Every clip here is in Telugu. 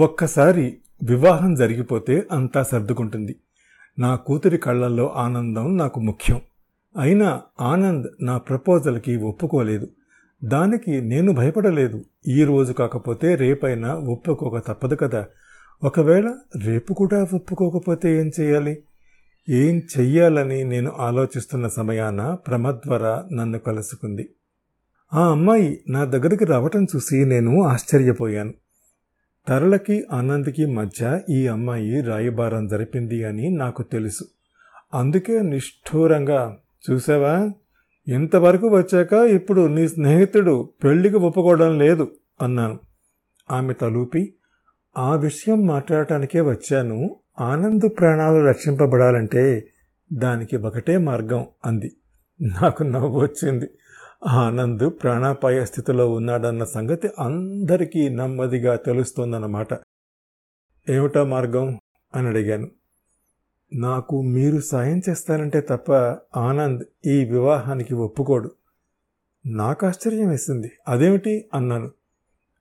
ఒక్కసారి వివాహం జరిగిపోతే అంతా సర్దుకుంటుంది. నా కూతురి కళ్ళల్లో ఆనందం నాకు ముఖ్యం. అయినా ఆనంద్ నా ప్రపోజల్కి ఒప్పుకోలేదు. దానికి నేను భయపడలేదు. ఈ రోజు కాకపోతే రేపైనా ఒప్పుకోక తప్పదు కదా. ఒకవేళ రేపు కూడా ఒప్పుకోకపోతే ఏం చేయాలి? ఏం చెయ్యాలని నేను ఆలోచిస్తున్న సమయాన ప్రమద్వర నన్ను కలుసుకుంది. ఆ అమ్మాయి నా దగ్గరికి రావటం చూసి నేను ఆశ్చర్యపోయాను. తరళకి ఆనంద్కి మధ్య ఈ అమ్మాయి రాయబారం జరిపింది అని నాకు తెలుసు. అందుకే నిష్ఠూరంగా చూసావా? ఇంతవరకు వచ్చాక ఇప్పుడు నీ స్నేహితుడు పెళ్ళికి ఒప్పుకోవడం లేదు అన్నాను. ఆమె తలూపి ఆ విషయం మాట్లాడటానికే వచ్చాను. ఆనంద్ ప్రాణాలు రక్షింపబడాలంటే దానికి ఒకటే మార్గం అంది. నాకు నవ్వు వచ్చింది ఆనంద్ ప్రాణాపాయ స్థితిలో ఉన్నాడన్న సంగతి అందరికీ నెమ్మదిగా తెలుస్తోందన్నమాట. ఏమిటా మార్గం? అని అడిగాను. నాకు మీరు సాయం చేస్తానంటే తప్ప ఆనంద్ ఈ వివాహానికి ఒప్పుకోడు. నాకు ఆశ్చర్యం వేసింది. అదేమిటి? అన్నాను.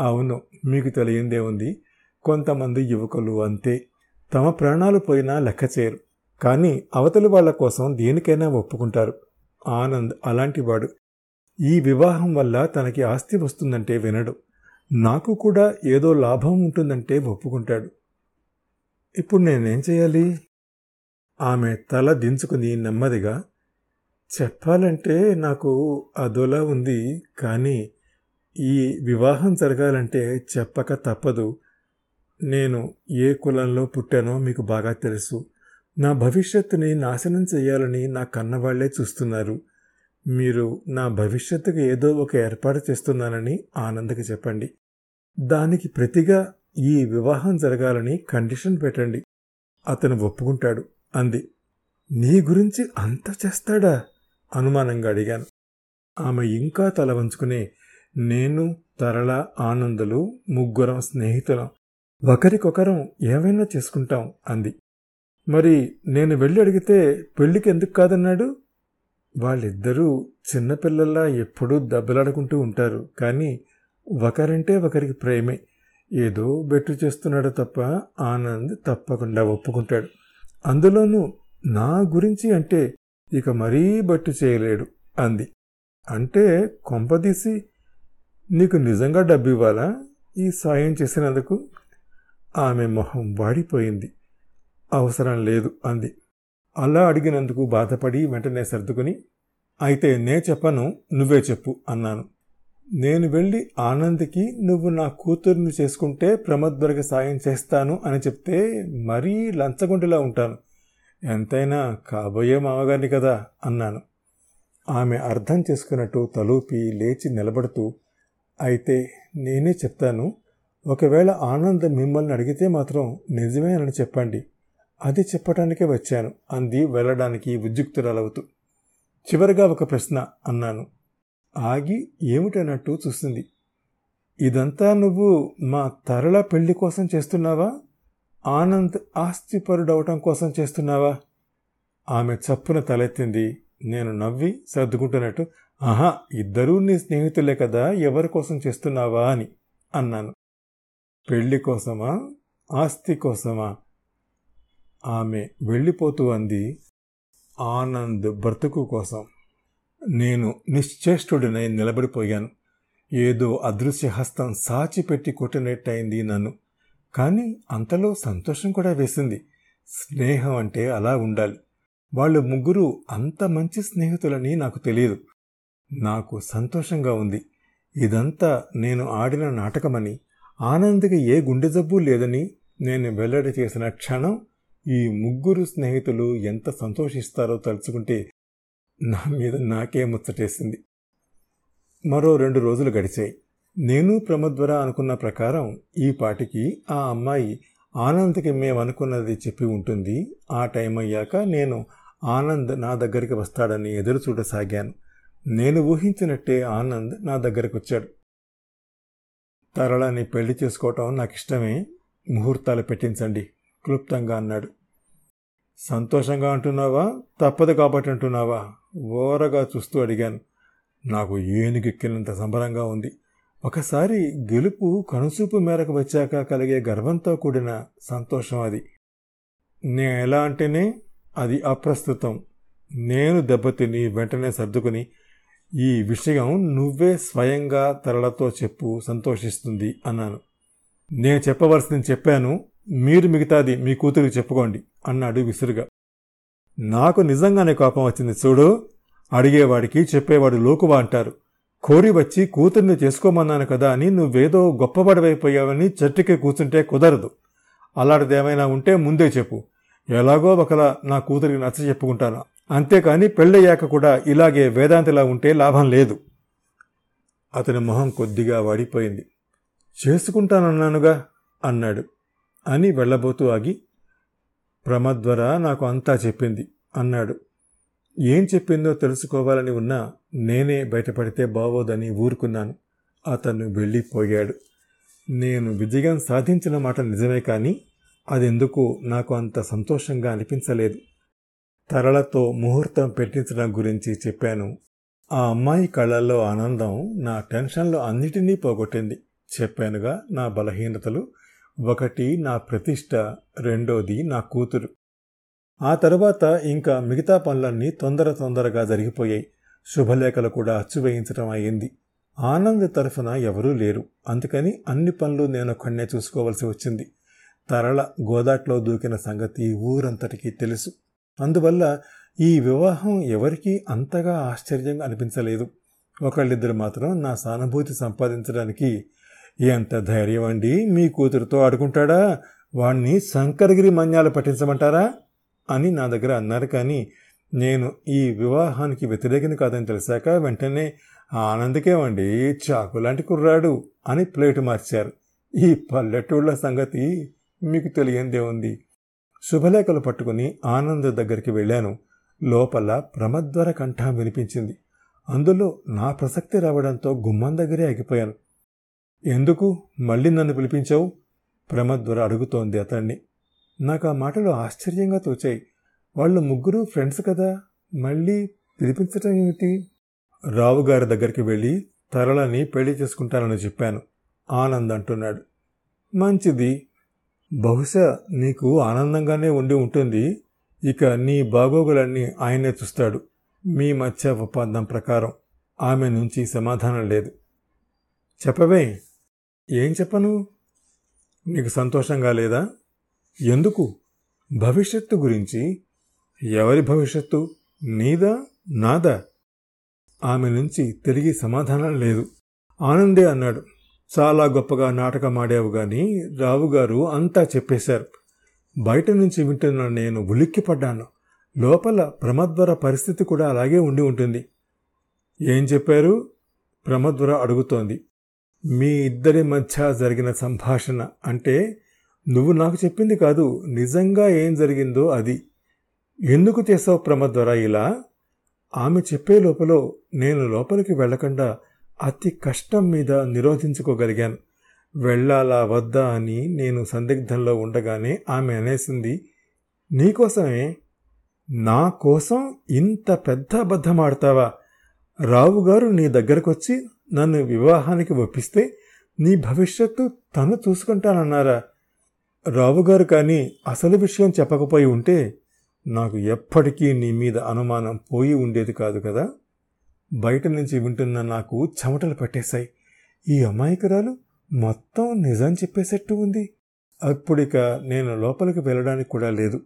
అవును మీకు తెలియందే ఉంది. కొంతమంది యువకులు అంతే. తమ ప్రాణాలు పోయినా లెక్క చేయరు. కానీ అవతలి వాళ్ళ కోసం దేనికైనా ఒప్పుకుంటారు. ఆనంద్ అలాంటివాడు. ఈ వివాహం వల్ల తనకి ఆస్తి వస్తుందంటే వినడు. నాకు కూడా ఏదో లాభం ఉంటుందంటే ఒప్పుకుంటాడు. ఇప్పుడు నేనేం చేయాలి? ఆమె తల దించుకుని నెమ్మదిగా చెప్పాలంటే నాకు అదోలా ఉంది కానీ ఈ వివాహం జరగాలంటే చెప్పక తప్పదు. నేను ఏ కులంలో పుట్టానో మీకు బాగా తెలుసు. నా భవిష్యత్తుని నాశనం చేయాలని నా కన్నవాళ్ళే చూస్తున్నారు. మీరు నా భవిష్యత్తుకు ఏదో ఒక ఏర్పాటు చేస్తున్నానని ఆనందకి చెప్పండి. దానికి ప్రతిగా ఈ వివాహం జరగాలని కండిషన్ పెట్టండి. అతను ఒప్పుకుంటాడు. అంది. నీ గురించి అంత చేస్తాడా? అనుమానంగా అడిగాను. ఆమె ఇంకా తల వంచుకునే నేను తరళ ఆనందులు ముగ్గురం స్నేహితులం. ఒకరికొకరం ఏమైనా చేసుకుంటాం అంది. మరి నేను వెళ్ళి అడిగితే పెళ్ళికి ఎందుకు కాదన్నాడు? వాళ్ళిద్దరూ చిన్నపిల్లల్లా ఎప్పుడూ దెబ్బలాడుకుంటూ ఉంటారు. కానీ ఒకరంటే ఒకరికి ప్రేమే. ఏదో బెట్టు చేస్తున్నాడు తప్ప ఆనంద్ తప్పకుండా ఒప్పుకుంటాడు. అందులోనూ నా గురించి అంటే ఇక మరీ బట్టు చేయలేడు అంది. అంటే కొంపదీసి నీకు నిజంగా డబ్బు ఇవ్వాలా ఈ సాయం చేసినందుకు? ఆమె మొహం వాడిపోయింది. అవసరం లేదు అంది. అలా అడిగినందుకు బాధపడి వెంటనే సర్దుకుని అయితే నే చెప్పను నువ్వే చెప్పు అన్నాను. నేను వెళ్ళి ఆనంద్కి నువ్వు నా కూతుర్ని చేసుకుంటే ప్రమద్వర్గ సాయం చేస్తాను అని చెప్తే మరీ లంచగొండిలా ఉంటాను. ఎంతైనా కాబోయే మామగారిని కదా అన్నాను. ఆమె అర్థం చేసుకున్నట్టు తలూపి లేచి నిలబడుతూ అయితే నేనే చెప్తాను. ఒకవేళ ఆనంద్ మిమ్మల్ని అడిగితే మాత్రం నిజమేనని చెప్పండి. అది చెప్పటానికే వచ్చాను. అంది వెళ్ళడానికి ఉద్యుక్తురాలవుతూ. చివరిగా ఒక ప్రశ్న అన్నాను. ఆగి ఏమిటన్నట్టు చూస్తుంది ఇదంతా నువ్వు మా తరల పెళ్ళి కోసం చేస్తున్నావా? ఆనంద్ ఆస్తిపరుడవటం కోసం చేస్తున్నావా? ఆమె చప్పున తలెత్తింది. నేను నవ్వి సర్దుకుంటున్నట్టు ఆహా ఇద్దరూ నీ స్నేహితులే కదా ఎవరి కోసం చేస్తున్నావా? అని అన్నాను. పెళ్ళి కోసమా? ఆస్తి కోసమా? ఆమె వెళ్ళిపోతూ అంది ఆనంద్ బ్రతుకు కోసం నేను నిశ్చేష్టుడినై నిలబడిపోయాను. ఏదో అదృశ్య హస్తం సాచిపెట్టి కొట్టినట్టయింది నన్ను. కానీ అంతలో సంతోషం కూడా వేసింది. స్నేహం అంటే అలా ఉండాలి. వాళ్ళు ముగ్గురు అంత మంచి స్నేహితులని నాకు తెలియదు. నాకు సంతోషంగా ఉంది. ఇదంతా నేను ఆడిన నాటకమని. ఆనంద్కి ఏ గుండె జబ్బు లేదని నేను వెల్లడి చేసిన క్షణం ఈ ముగ్గురు స్నేహితులు ఎంత సంతోషిస్తారో తలుచుకుంటే నా మీద నాకే ముచ్చటేసింది. మరో రెండు రోజులు గడిచాయి. నేను ప్రమద్వర అనుకున్న ప్రకారం ఈ పాటికి ఆ అమ్మాయి ఆనంద్కి మేమనుకున్నది చెప్పి ఉంటుంది. ఆ టైం అయ్యాక నేను ఆనంద్ నా దగ్గరికి వస్తాడని ఎదురు చూడసాగాను. నేను ఊహించినట్టే ఆనంద్ నా దగ్గరకు వచ్చాడు తరళని పెళ్ళి చేసుకోవటం నాకు ఇష్టమే ముహూర్తాలు పెట్టించండి. క్లుప్తంగా అన్నాడు. సంతోషంగా అంటున్నావా? తప్పదు కాబట్టి అంటున్నావా? ఓరగా చూస్తూ అడిగాను. నాకు ఏనుగెక్కినంత సంబరంగా ఉంది. ఒకసారి గెలుపు కనుసూపు మేరకు వచ్చాక కలిగే గర్వంతో కూడిన సంతోషం అది. నేను ఎలా అంటేనే అది అప్రస్తుతం. నేను దెబ్బతిని వెంటనే సర్దుకుని ఈ విషయం నువ్వే స్వయంగా తరలతో చెప్పు సంతోషిస్తుంది అన్నాను. నేను చెప్పవలసింది చెప్పాను. మీరు మిగతాది మీ కూతురికి చెప్పుకోండి అన్నాడు విసురుగా. నాకు నిజంగానే కోపం వచ్చింది చూడు అడిగేవాడికి చెప్పేవాడు లోకువా అంటారు. కోరి వచ్చి కూతుర్ని చేసుకోమన్నాను కదా అని నువ్వేదో గొప్పపడవైపోయావని చెట్టుకి కూర్చుంటే కుదరదు. అలాంటిదేమైనా ఉంటే ముందే చెప్పు. ఎలాగో ఒకలా నా కూతురికి నచ్చ చెప్పుకుంటాను. అంతేకాని పెళ్ళయ్యాక కూడా ఇలాగే వేదాంతిలా ఉంటే లాభం లేదు. అతని మొహం కొద్దిగా వాడిపోయింది. చేసుకుంటానన్నానుగా అన్నాడు. అని వెళ్ళబోతూ ఆగి ప్రమద్వర నాకు అంతా చెప్పింది అన్నాడు. ఏం చెప్పిందో తెలుసుకోవాలని ఉన్నా నేనే బయటపడితే బావోదని ఊరుకున్నాను. అతను వెళ్ళిపోయాడు. నేను విజయం సాధించిన మాట నిజమే కానీ అదెందుకు నాకు అంత సంతోషంగా అనిపించలేదు. తరలతో ముహూర్తం పెట్టించడం గురించి చెప్పాను. ఆ అమ్మాయి కళ్ళల్లో ఆనందం నా టెన్షన్లో అన్నిటినీ పోగొట్టింది చెప్పానుగా నా బలహీనతలు. ఒకటి నా ప్రతిష్ట రెండోది నా కూతురు. ఆ తర్వాత ఇంకా మిగతా పనులన్నీ తొందర తొందరగా జరిగిపోయాయి. శుభలేఖలు కూడా అచ్చువేయించడం అయింది ఆనంద్ తరఫున ఎవరూ లేరు. అందుకని అన్ని పనులు నేను ఒక్కడనే చూసుకోవలసి వచ్చింది. తరళ గోదాట్లో దూకిన సంగతి ఊరంతటికీ తెలుసు. అందువల్ల ఈ వివాహం ఎవరికీ అంతగా ఆశ్చర్యంగా అనిపించలేదు. ఒకళ్ళిద్దరు మాత్రం నా సానుభూతి సంపాదించడానికి ఎంత ధైర్యం అండి? మీ కూతురుతో ఆడుకుంటాడా? వాణ్ణి శంకరగిరి మన్యాలు పట్టించమంటారా అని నా దగ్గర అన్నారు కానీ నేను ఈ వివాహానికి వ్యతిరేకని కాదని తెలిసాక వెంటనే ఆనందకేమండి చాకు లాంటి కుర్రాడు అని ప్లేటు మార్చారు. ఈ పల్లెటూళ్ళ సంగతి మీకు తెలియందే ఉంది. శుభలేఖలు పట్టుకుని ఆనంద్ దగ్గరికి వెళ్ళాను. లోపల ప్రమద్వర కంఠం వినిపించింది. అందులో నా ప్రసక్తి రావడంతో గుమ్మం దగ్గరే ఆగిపోయాను. ఎందుకు మళ్ళీ నన్ను పిలిపించావు? ప్రమద్వర అడుగుతోంది అతన్ని. నాకు ఆ మాటలు ఆశ్చర్యంగా తోచాయి. వాళ్ళు ముగ్గురు ఫ్రెండ్స్ కదా? మళ్ళీ పిలిపించటం ఏమిటి? రావుగారి దగ్గరికి వెళ్ళి తరలని పెళ్ళి చేసుకుంటానని చెప్పాను. ఆనంద్ అంటున్నాడు. మంచిది. బహుశా నీకు ఆనందంగానే ఉండి ఉంటుంది. ఇక నీ బాగోగులన్నీ ఆయనే చూస్తాడు. మీ మధ్య ఒప్పందం ప్రకారం ఆమె నుంచి సమాధానం లేదు. చెప్పవే. ఏం చెప్పను? నీకు సంతోషంగా లేదా? ఎందుకు? భవిష్యత్తు గురించి ఎవరి భవిష్యత్తు? నీదా? నాదా? ఆమె నుంచి తిరిగి సమాధానం లేదు. ఆనందే అన్నాడు. చాలా గొప్పగా నాటకం ఆడావు గాని రావుగారు అంతా చెప్పేశారు. బయట నుంచి వింటున్న నేను ఉలిక్కిపడ్డాను. లోపల ప్రమద్వర పరిస్థితి కూడా అలాగే ఉండి ఉంటుంది. ఏం చెప్పారు? ప్రమద్వర అడుగుతోంది. మీ ఇద్దరి మధ్య జరిగిన సంభాషణ అంటే నువ్వు నాకు చెప్పింది కాదు నిజంగా ఏం జరిగిందో అది. ఎందుకు చేసావు ప్రమద్వరా ఇలా? ఆమె చెప్పే లోపల నేను లోపలికి వెళ్ళకుండా అతి కష్టం మీద నిరోధించుకోగలిగాను. వెళ్ళాలా వద్దా అని నేను సందిగ్ధంలో ఉండగానే ఆమె అనేసింది నీకోసమే? నా కోసం ఇంత పెద్ద అబద్ధం ఆడతావా? రావుగారు నీ దగ్గరకొచ్చి నన్ను వివాహానికి ఒప్పిస్తే నీ భవిష్యత్తు తను చూసుకుంటానన్నారా? రావుగారు కానీ అసలు విషయం చెప్పకపోయి ఉంటే నాకు ఎప్పటికీ నీ మీద అనుమానం పోయి ఉండేది కాదు కదా. బయట నుంచి వింటున్న నాకు చెమటలు పట్టేశాయి. ఈ అమాయకురాలు మొత్తం నిజం చెప్పేసట్టు ఉంది. అప్పుడిక నేను లోపలికి వెళ్ళడానికి కూడా లేదు.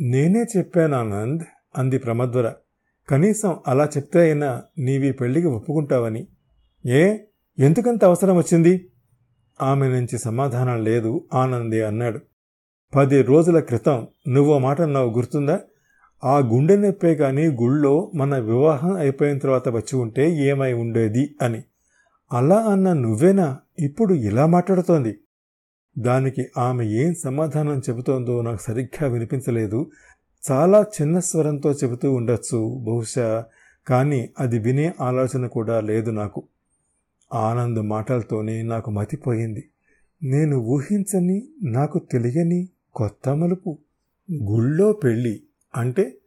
నేనే చెప్పాను ఆనంద్ అంది ప్రమద్వర కనీసం అలా చెప్తే అయినా నీవి పెళ్ళికి ఒప్పుకుంటావని. ఏ? ఎందుకంత అవసరం వచ్చింది? ఆమె నుంచి సమాధానం లేదు ఆనందే అన్నాడు. పది రోజుల క్రితం నువ్వు మాట అన్నావు గుర్తుందా? ఆ గుండె నొప్పే కానీ గుళ్ళో మన వివాహం అయిపోయిన తర్వాత వచ్చి ఉంటే ఏమై ఉండేది అని. అలా అన్న నువ్వేనా? ఇప్పుడు ఇలా మాట్లాడుతోంది. దానికి ఆమె ఏం సమాధానం చెబుతోందో నాకు సరిగ్గా వినిపించలేదు. చాలా చిన్న స్వరంతో చెబుతూ ఉండొచ్చు బహుశా కానీ అది వినే ఆలోచన కూడా లేదు నాకు. ఆనంద్ మాటలతోనే నాకు మతిపోయింది. నేను ఊహించని నాకు తెలియని కొత్త మలుపు. గుళ్ళో పెళ్ళి అంటే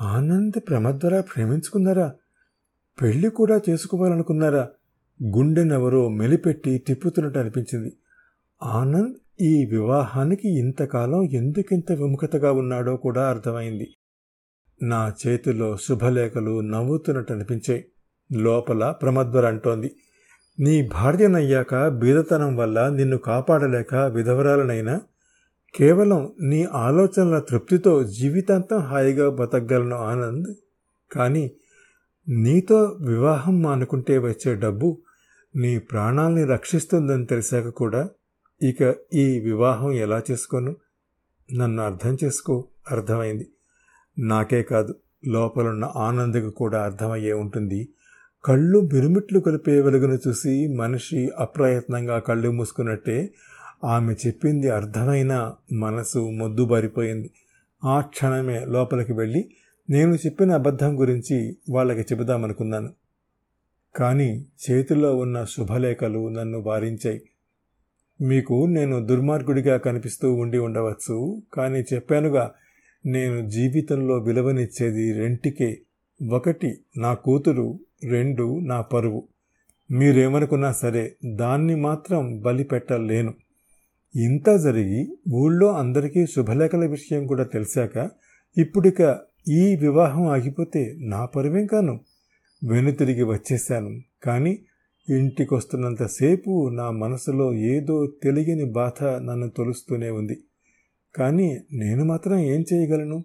ఆనంద్ ప్రమద్వర ప్రేమించుకున్నారా? పెళ్ళి కూడా చేసుకోవాలనుకున్నారా? గుండెనెవరో మెలిపెట్టి తిప్పుతున్నట్టు అనిపించింది. ఆనంద్ ఈ వివాహానికి ఇంతకాలం ఎందుకింత విముఖతగా ఉన్నాడో కూడా అర్థమైంది. నా చేతిలో శుభలేఖలు నవ్వుతున్నట్టు అనిపించాయి. లోపల ప్రమద్వర అంటోంది నీ భార్యనయ్యాక బీదతనం వల్ల నిన్ను కాపాడలేక విధవరాలనైనా కేవలం నీ ఆలోచనల తృప్తితో జీవితాంతం హాయిగా బతకగలను ఆనంద్. కానీ నీతో వివాహం మానుకుంటే వచ్చే డబ్బు నీ ప్రాణాల్ని రక్షిస్తుందని తెలిసాక కూడా ఇక ఈ వివాహం ఎలా చేసుకోను? నన్ను అర్థం చేసుకో అర్థమైంది. నాకే కాదు లోపలున్న ఆనందకు కూడా అర్థమయ్యే ఉంటుంది. కళ్ళు మిరుమిట్లు కలిపే వెలుగును చూసి మనిషి అప్రయత్నంగా కళ్ళు మూసుకున్నట్టే ఆమె చెప్పింది అర్థమైన మనసు మొద్దుబారిపోయింది. ఆ క్షణమే లోపలికి వెళ్ళి నేను చెప్పిన అబద్ధం గురించి వాళ్ళకి చెబుదామనుకున్నాను. కానీ చేతిలో ఉన్న శుభలేఖలు నన్ను వారించాయి. మీకు నేను దుర్మార్గుడిగా కనిపిస్తూ ఉండి ఉండవచ్చు కానీ చెప్పానుగా నేను జీవితంలో విలువనిచ్చేది రెంటికే. ఒకటి నా కూతురు రెండు నా పరువు. మీరేమనుకున్నా సరే దాన్ని మాత్రం బలి పెట్టలేను ఇంత జరిగి ఊళ్ళో అందరికీ శుభలేఖల విషయం కూడా తెలిసాక ఇప్పుడిక ఈ వివాహం ఆగిపోతే నా పరువేం కాను? వెనుతిరిగి వచ్చేశాను. కానీ ఇంటికొస్తున్నంతసేపు నా మనసులో ఏదో తెలియని బాధ నన్ను తొలుస్తూనే ఉంది. కానీ నేను మాత్రం ఏం చేయగలను?